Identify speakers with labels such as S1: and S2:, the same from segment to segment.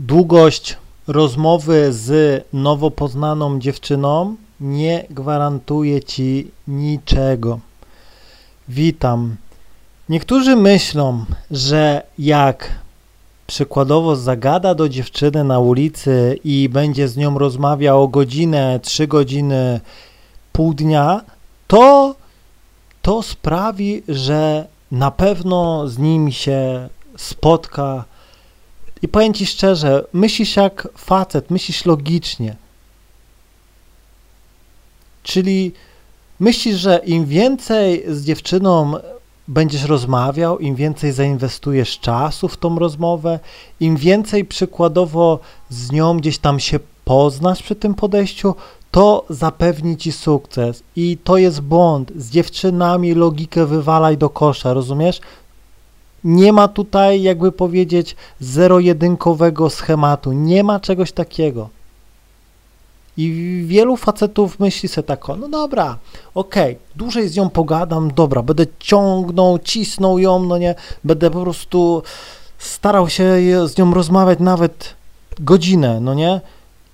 S1: Długość rozmowy z nowo poznaną dziewczyną nie gwarantuje ci niczego. Witam. Niektórzy myślą, że jak przykładowo zagada do dziewczyny na ulicy i będzie z nią rozmawiał o godzinę, trzy godziny, pół dnia, to to sprawi, że na pewno z nim się spotka. I powiem ci szczerze, myślisz jak facet, myślisz logicznie. Czyli myślisz, że im więcej z dziewczyną będziesz rozmawiał, im więcej zainwestujesz czasu w tą rozmowę, im więcej przykładowo z nią gdzieś tam się poznasz przy tym podejściu, to zapewni ci sukces. I to jest błąd. Z dziewczynami logikę wywalaj do kosza, rozumiesz? Nie ma tutaj, jakby powiedzieć, zero-jedynkowego schematu. Nie ma czegoś takiego. I wielu facetów myśli sobie tak, no dobra, okej, okay, dłużej z nią pogadam, dobra, będę ciągnął, cisnął ją, no nie, będę po prostu starał się z nią rozmawiać nawet godzinę, no nie,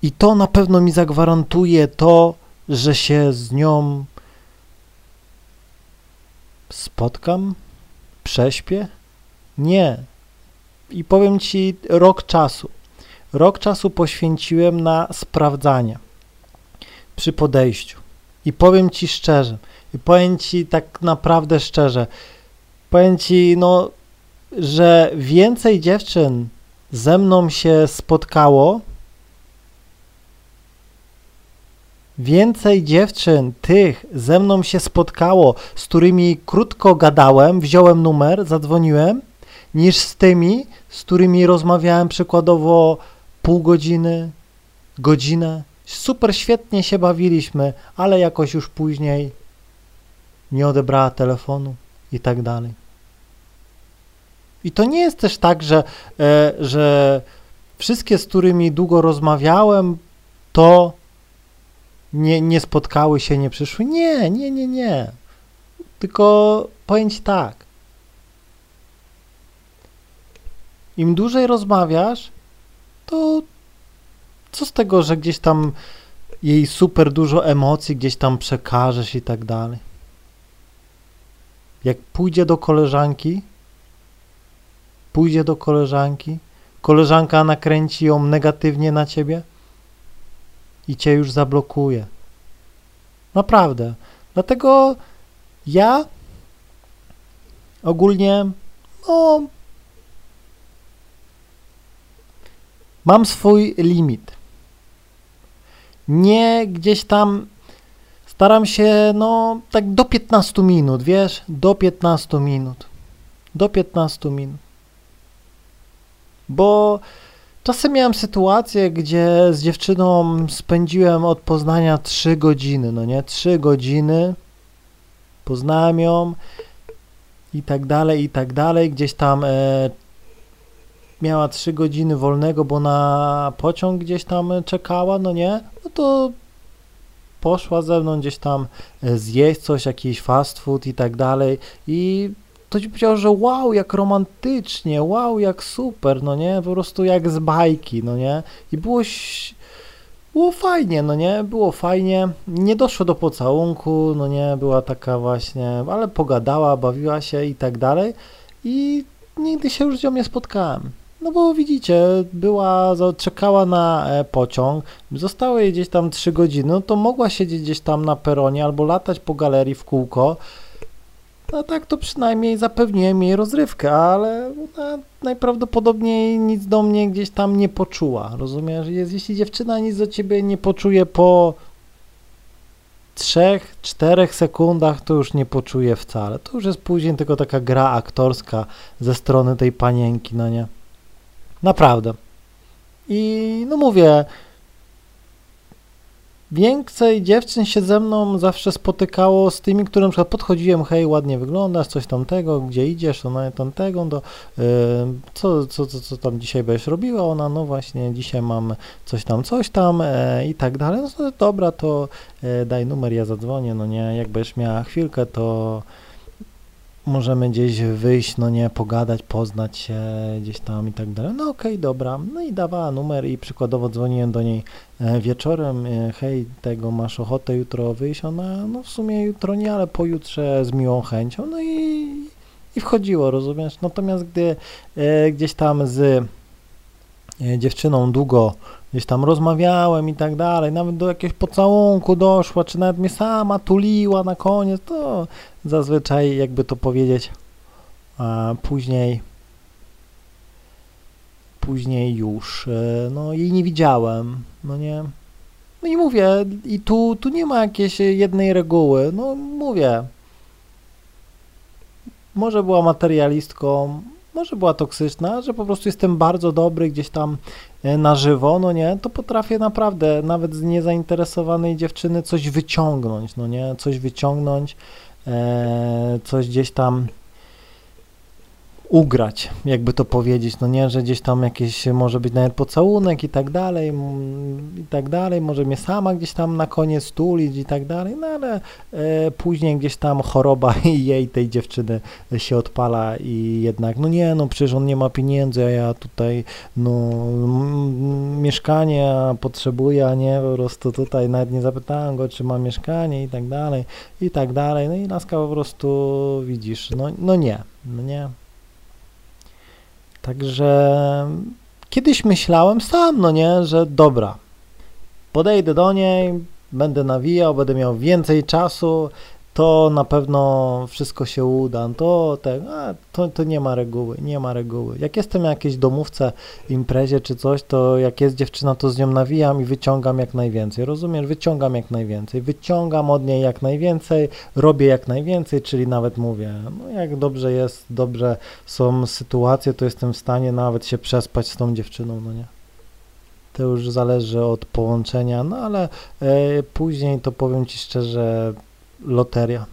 S1: i to na pewno mi zagwarantuje to, że się z nią spotkam, prześpię? Nie. I powiem Ci rok czasu. Rok czasu poświęciłem na sprawdzanie przy podejściu. I powiem Ci szczerze, i powiem Ci tak naprawdę szczerze, powiem Ci, no, że więcej dziewczyn ze mną się spotkało, Więcej dziewczyn tych ze mną się spotkało, z którymi krótko gadałem, wziąłem numer, zadzwoniłem, niż z tymi, z którymi rozmawiałem przykładowo pół godziny, godzinę. Super świetnie się bawiliśmy, ale jakoś już później nie odebrała telefonu i tak dalej. I to nie jest też tak, że, e, że wszystkie, z którymi długo rozmawiałem, to nie, nie spotkały się, nie przyszły. Nie, nie, nie, nie. Tylko ci tak. Im dłużej rozmawiasz, to co z tego, że gdzieś tam jej super dużo emocji gdzieś tam przekażesz i tak dalej. Jak pójdzie do koleżanki, pójdzie do koleżanki, koleżanka nakręci ją negatywnie na ciebie, i cię już zablokuje. Naprawdę. Dlatego ja ogólnie no, mam swój limit. Nie gdzieś tam staram się, no, tak do 15 minut, wiesz, do 15 minut. Do 15 minut. Bo Czasem miałem sytuację, gdzie z dziewczyną spędziłem od Poznania 3 godziny, no nie, 3 godziny, poznałem ją i tak dalej, i tak dalej, gdzieś tam e, miała 3 godziny wolnego, bo na pociąg gdzieś tam czekała, no nie, no to poszła ze mną gdzieś tam e, zjeść coś, jakiś fast food i tak dalej. I ktoś powiedział, że wow, jak romantycznie, wow, jak super, no nie, po prostu jak z bajki, no nie, i było, było fajnie, no nie, było fajnie, nie doszło do pocałunku, no nie, była taka właśnie, ale pogadała, bawiła się i tak dalej. I nigdy się już z nią nie spotkałem. No bo widzicie, była, czekała na e, pociąg, zostało jej gdzieś tam 3 godziny, no to mogła siedzieć gdzieś tam na peronie albo latać po galerii w kółko, no tak to przynajmniej zapewniłem jej rozrywkę, ale najprawdopodobniej nic do mnie gdzieś tam nie poczuła, rozumiesz? Jeśli dziewczyna nic do ciebie nie poczuje po trzech, czterech sekundach, to już nie poczuje wcale. To już jest później tylko taka gra aktorska ze strony tej panienki, no nie? Naprawdę. I no mówię, Więcej dziewczyn się ze mną zawsze spotykało z tymi, którym na przykład podchodziłem, hej, ładnie wyglądasz, coś tamtego, gdzie idziesz, no tamtego, do, yy, co, co, co, co tam dzisiaj będziesz robiła, ona, no właśnie, dzisiaj mam coś tam, coś tam yy, i tak dalej, no dobra, to yy, daj numer, ja zadzwonię, no nie, jak będziesz miała chwilkę, to możemy gdzieś wyjść, no nie, pogadać, poznać się gdzieś tam i tak dalej. No okej, okay, dobra. No i dawała numer i przykładowo dzwoniłem do niej e, wieczorem, e, hej, tego masz ochotę jutro wyjść? Ona, no w sumie jutro nie, ale pojutrze z miłą chęcią. No i, i wchodziło, rozumiesz? Natomiast gdy e, gdzieś tam z e, dziewczyną długo gdzieś tam rozmawiałem i tak dalej, nawet do jakiegoś pocałunku doszła, czy nawet mnie sama tuliła na koniec, to zazwyczaj, jakby to powiedzieć, później później już, e, no jej nie widziałem, no nie. No i mówię, i tu, tu nie ma jakiejś jednej reguły, no mówię. Może była materialistką, może była toksyczna, że po prostu jestem bardzo dobry gdzieś tam na żywo, no nie, to potrafię naprawdę nawet z niezainteresowanej dziewczyny coś wyciągnąć, no nie, coś wyciągnąć, e, coś gdzieś tam ugrać, jakby to powiedzieć, no nie, że gdzieś tam jakieś może być nawet pocałunek i tak dalej, i tak dalej, może mnie sama gdzieś tam na koniec tulić i tak dalej, no ale e, później gdzieś tam choroba i jej, tej dziewczyny się odpala i jednak, no nie, no przecież on nie ma pieniędzy, a ja tutaj, no mieszkanie potrzebuję, a nie, po prostu tutaj nawet nie zapytałem go, czy ma mieszkanie i tak dalej, i tak dalej, no i laska po prostu widzisz, no, no nie, no nie, Także kiedyś myślałem sam, no nie, że dobra, podejdę do niej, będę nawijał, będę miał więcej czasu, to na pewno wszystko się uda, to, te, a, to, to nie ma reguły, nie ma reguły. Jak jestem na jakiejś domówce, imprezie czy coś, to jak jest dziewczyna, to z nią nawijam i wyciągam jak najwięcej, rozumiesz? Wyciągam jak najwięcej, wyciągam od niej jak najwięcej, robię jak najwięcej, czyli nawet mówię, no jak dobrze jest, dobrze są sytuacje, to jestem w stanie nawet się przespać z tą dziewczyną, no nie? To już zależy od połączenia, no ale e, później to powiem Ci szczerze, loteria.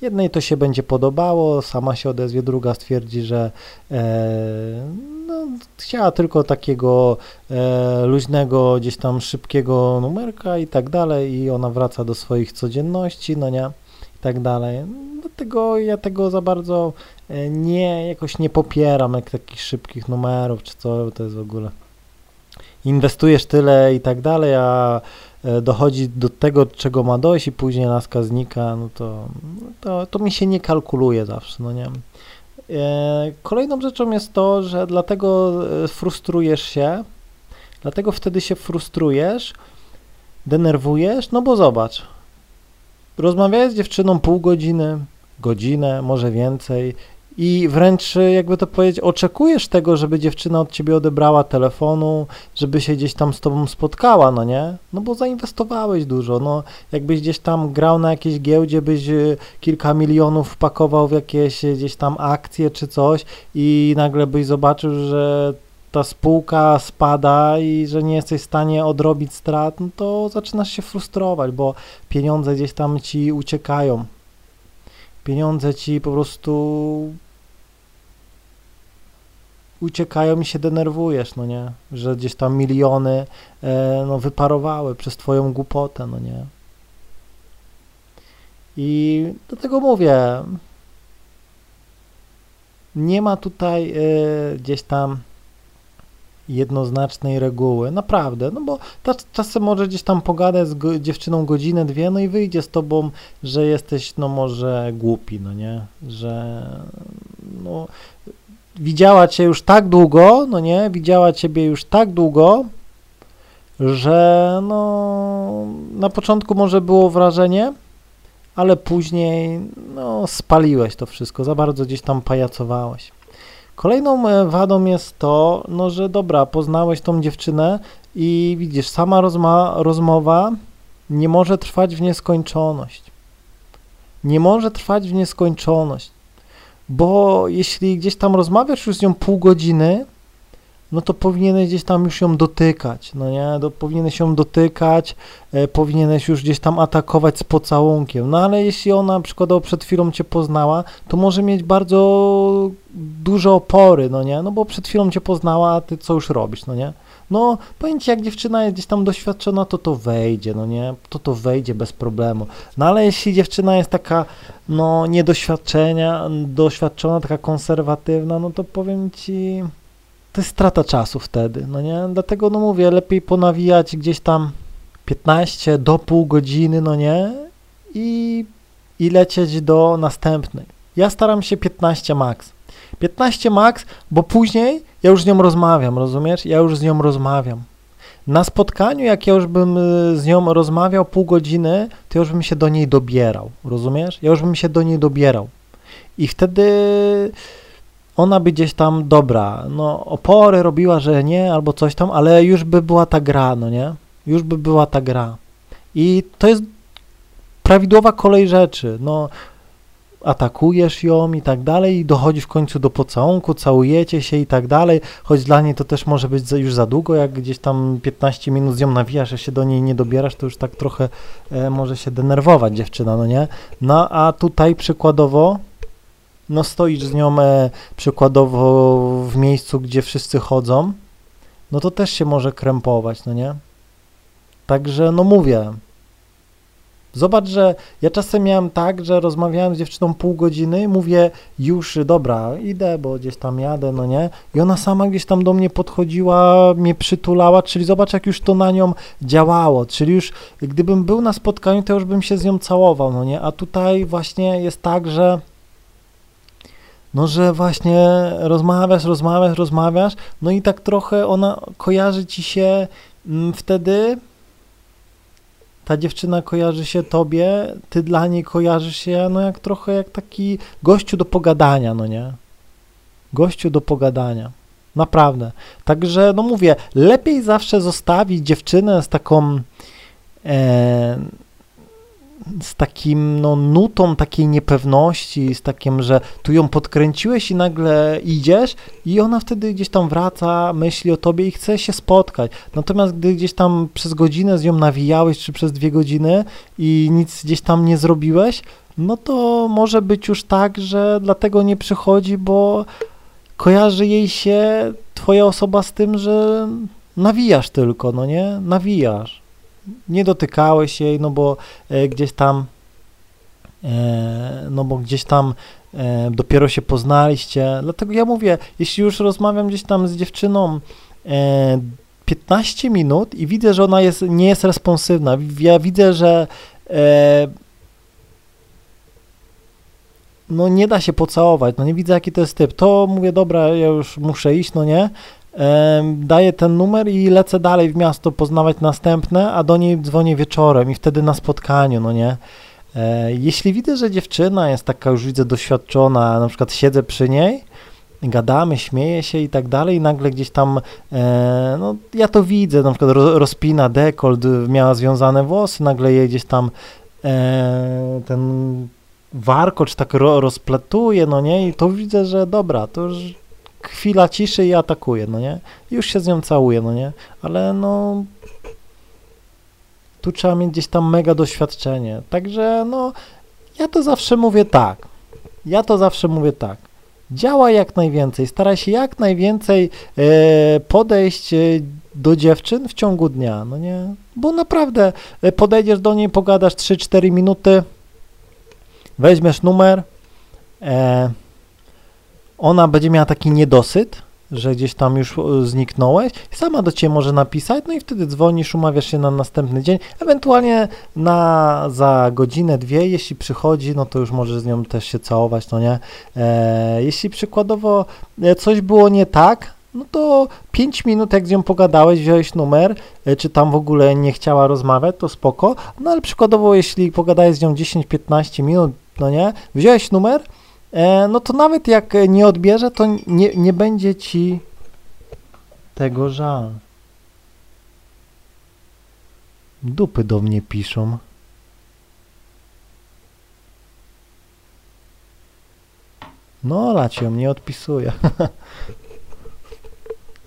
S1: Jednej to się będzie podobało, sama się odezwie, druga stwierdzi, że e, no, chciała tylko takiego e, luźnego, gdzieś tam szybkiego numerka i tak dalej i ona wraca do swoich codzienności, no nie, i tak dalej. Dlatego ja tego za bardzo e, nie, jakoś nie popieram, jak takich szybkich numerów, czy co, to jest w ogóle inwestujesz tyle i tak dalej, a dochodzi do tego, czego ma dojść i później laska znika, no to, to, to mi się nie kalkuluje zawsze, no nie. E, kolejną rzeczą jest to, że dlatego e, frustrujesz się, dlatego wtedy się frustrujesz, denerwujesz, no bo zobacz, rozmawiałeś z dziewczyną pół godziny, godzinę, może więcej i wręcz, jakby to powiedzieć, oczekujesz tego, żeby dziewczyna od ciebie odebrała telefonu, żeby się gdzieś tam z tobą spotkała, no nie? No bo zainwestowałeś dużo, no jakbyś gdzieś tam grał na jakiejś giełdzie, byś e, kilka milionów wpakował w jakieś e, gdzieś tam akcje czy coś i nagle byś zobaczył, że ta spółka spada i że nie jesteś w stanie odrobić strat, no to zaczynasz się frustrować, bo pieniądze gdzieś tam ci uciekają. Pieniądze ci po prostu uciekają i się denerwujesz, no nie? Że gdzieś tam miliony e, no, wyparowały przez twoją głupotę, no nie? I do tego mówię, nie ma tutaj e, gdzieś tam jednoznacznej reguły, naprawdę, no bo czasem może gdzieś tam pogadać z go, dziewczyną godzinę, dwie, no i wyjdzie z tobą, że jesteś, no może głupi, no nie, że no widziała cię już tak długo, no nie, widziała ciebie już tak długo, że no na początku może było wrażenie, ale później no spaliłeś to wszystko, za bardzo gdzieś tam pajacowałeś. Kolejną e, wadą jest to, no że dobra, poznałeś tą dziewczynę i widzisz, sama rozmowa nie może trwać w nieskończoność. Nie może trwać w nieskończoność bo jeśli gdzieś tam rozmawiasz już z nią pół godziny, no to powinieneś gdzieś tam już ją dotykać, no nie, do, powinieneś ją dotykać, e, powinieneś już gdzieś tam atakować z pocałunkiem, no ale jeśli ona przykładowo przed chwilą cię poznała, to może mieć bardzo duże opory, no nie, no bo przed chwilą cię poznała, a ty co już robisz, no nie, No, powiem ci, jak dziewczyna jest gdzieś tam doświadczona, to to wejdzie, no nie? To to wejdzie bez problemu. No ale jeśli dziewczyna jest taka, no, niedoświadczenia, doświadczona, taka konserwatywna, no to powiem ci, to jest strata czasu wtedy, no nie? Dlatego, no mówię, lepiej ponawijać gdzieś tam 15 do pół godziny, no nie? I, i lecieć do następnej. Ja staram się 15 max. 15 max, bo później ja już z nią rozmawiam, rozumiesz? Ja już z nią rozmawiam. Na spotkaniu, jak ja już bym y, z nią rozmawiał pół godziny, to już bym się do niej dobierał, rozumiesz? Ja już bym się do niej dobierał. I wtedy ona by gdzieś tam, dobra, no opory robiła, że nie, albo coś tam, ale już by była ta gra, no nie? Już by była ta gra. I to jest prawidłowa kolej rzeczy, no atakujesz ją i tak dalej i dochodzi w końcu do pocałunku, całujecie się i tak dalej, choć dla niej to też może być już za długo, jak gdzieś tam 15 minut z nią nawijasz, a się do niej nie dobierasz, to już tak trochę e, może się denerwować dziewczyna, no nie? No a tutaj przykładowo no stoisz z nią e, przykładowo w miejscu, gdzie wszyscy chodzą, no to też się może krępować, no nie? Także no mówię, Zobacz, że ja czasem miałem tak, że rozmawiałem z dziewczyną pół godziny, mówię już, dobra, idę, bo gdzieś tam jadę, no nie? I ona sama gdzieś tam do mnie podchodziła, mnie przytulała, czyli zobacz, jak już to na nią działało, czyli już gdybym był na spotkaniu, to już bym się z nią całował, no nie? A tutaj właśnie jest tak, że no, że właśnie rozmawiasz, rozmawiasz, rozmawiasz, no i tak trochę ona kojarzy ci się mm, wtedy ta dziewczyna kojarzy się tobie, ty dla niej kojarzysz się, no jak trochę jak taki gościu do pogadania, no nie? Gościu do pogadania. Naprawdę. Także, no mówię, lepiej zawsze zostawić dziewczynę z taką e, z takim no, nutą takiej niepewności, z takim, że tu ją podkręciłeś i nagle idziesz i ona wtedy gdzieś tam wraca, myśli o tobie i chce się spotkać. Natomiast gdy gdzieś tam przez godzinę z nią nawijałeś, czy przez dwie godziny i nic gdzieś tam nie zrobiłeś, no to może być już tak, że dlatego nie przychodzi, bo kojarzy jej się twoja osoba z tym, że nawijasz tylko, no nie? Nawijasz nie dotykałeś jej, no bo e, gdzieś tam e, no bo gdzieś tam e, dopiero się poznaliście. Dlatego ja mówię, jeśli już rozmawiam gdzieś tam z dziewczyną 15 minut i widzę, że ona jest, nie jest responsywna, ja widzę, że no nie da się pocałować, no nie widzę jaki to jest typ, to mówię, dobra, ja już muszę iść, no nie, daję ten numer i lecę dalej w miasto poznawać następne, a do niej dzwonię wieczorem i wtedy na spotkaniu, no nie. E, jeśli widzę, że dziewczyna jest taka już widzę doświadczona, na przykład siedzę przy niej, gadamy, śmieję się i tak dalej i nagle gdzieś tam, e, no ja to widzę, na przykład rozpina dekolt, miała związane włosy, nagle jej gdzieś tam e, ten warkocz tak rozplatuje, no nie, i to widzę, że dobra, to już chwila ciszy i atakuje, no nie? Już się z nią całuje, no nie? Ale no tu trzeba mieć gdzieś tam mega doświadczenie. Także no ja to zawsze mówię tak. Ja to zawsze mówię tak. Działa jak najwięcej, staraj się jak najwięcej e, podejść e, do dziewczyn w ciągu dnia, no nie? Bo naprawdę e, podejdziesz do niej, pogadasz 3-4 minuty, weźmiesz numer, e, ona będzie miała taki niedosyt, że gdzieś tam już e, zniknąłeś, sama do ciebie może napisać, no i wtedy dzwonisz, umawiasz się na następny dzień, ewentualnie na za godzinę, dwie, jeśli przychodzi, no to już możesz z nią też się całować, no nie. E, jeśli przykładowo e, coś było nie tak, no to 5 minut jak z nią pogadałeś, wziąłeś numer, e, czy tam w ogóle nie chciała rozmawiać, to spoko, no ale przykładowo jeśli pogadałeś z nią 10-15 minut, no nie, wziąłeś numer, no to nawet jak nie odbierze, to nie, nie będzie ci tego żal. Dupy do mnie piszą. No, lacie mnie odpisuje.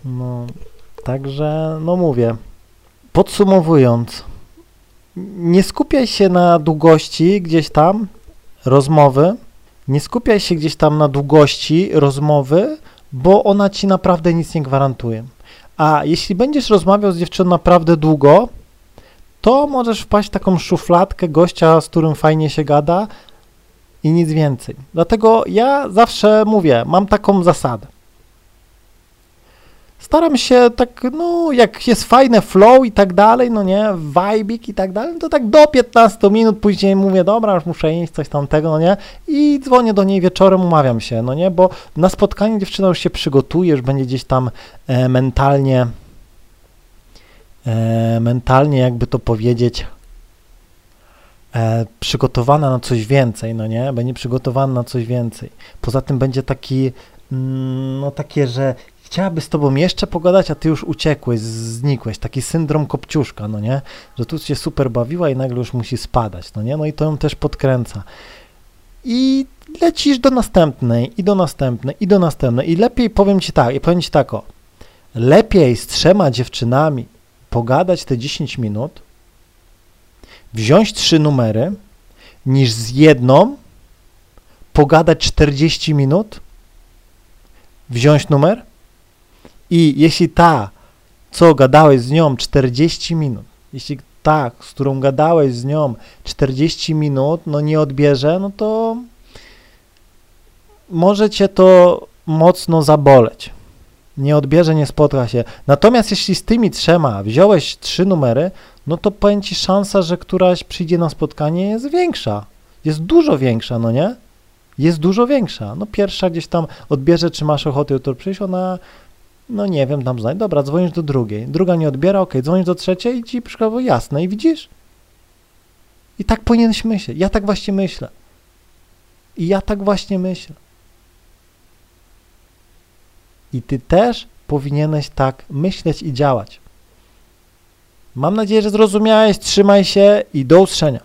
S1: no, także, no mówię. Podsumowując, nie skupiaj się na długości gdzieś tam rozmowy, nie skupiaj się gdzieś tam na długości rozmowy, bo ona ci naprawdę nic nie gwarantuje. A jeśli będziesz rozmawiał z dziewczyną naprawdę długo, to możesz wpaść w taką szufladkę gościa, z którym fajnie się gada i nic więcej. Dlatego ja zawsze mówię, mam taką zasadę. Staram się tak, no, jak jest fajne flow i tak dalej, no nie, vibik i tak dalej, to tak do 15 minut później mówię, dobra, już muszę iść, coś tamtego, no nie, i dzwonię do niej wieczorem, umawiam się, no nie, bo na spotkanie dziewczyna już się przygotuje, już będzie gdzieś tam e, mentalnie, e, mentalnie, jakby to powiedzieć, e, przygotowana na coś więcej, no nie, będzie przygotowana na coś więcej. Poza tym będzie taki, mm, no takie, że chciałaby z tobą jeszcze pogadać, a ty już uciekłeś, znikłeś, taki syndrom kopciuszka, no nie, że tu się super bawiła i nagle już musi spadać, no nie, no i to ją też podkręca. I lecisz do następnej, i do następnej, i do następnej. I lepiej powiem ci tak, i powiem ci tak o, lepiej z trzema dziewczynami pogadać te 10 minut, wziąć trzy numery, niż z jedną pogadać 40 minut, wziąć numer i jeśli ta, co gadałeś z nią 40 minut, jeśli ta, z którą gadałeś z nią 40 minut, no nie odbierze, no to może cię to mocno zaboleć. Nie odbierze, nie spotka się. Natomiast jeśli z tymi trzema wziąłeś trzy numery, no to powiem ci szansa, że któraś przyjdzie na spotkanie jest większa. Jest dużo większa, no nie? Jest dużo większa. No pierwsza gdzieś tam odbierze, czy masz ochotę jutro przyjść, ona no nie wiem, tam znaj. Dobra, dzwonisz do drugiej. Druga nie odbiera, ok, dzwonisz do trzeciej i ci przykładowo jasne i widzisz? I tak powinieneś myśleć. Ja tak właśnie myślę. I ja tak właśnie myślę. I ty też powinieneś tak myśleć i działać. Mam nadzieję, że zrozumiałeś. Trzymaj się i do usłyszenia.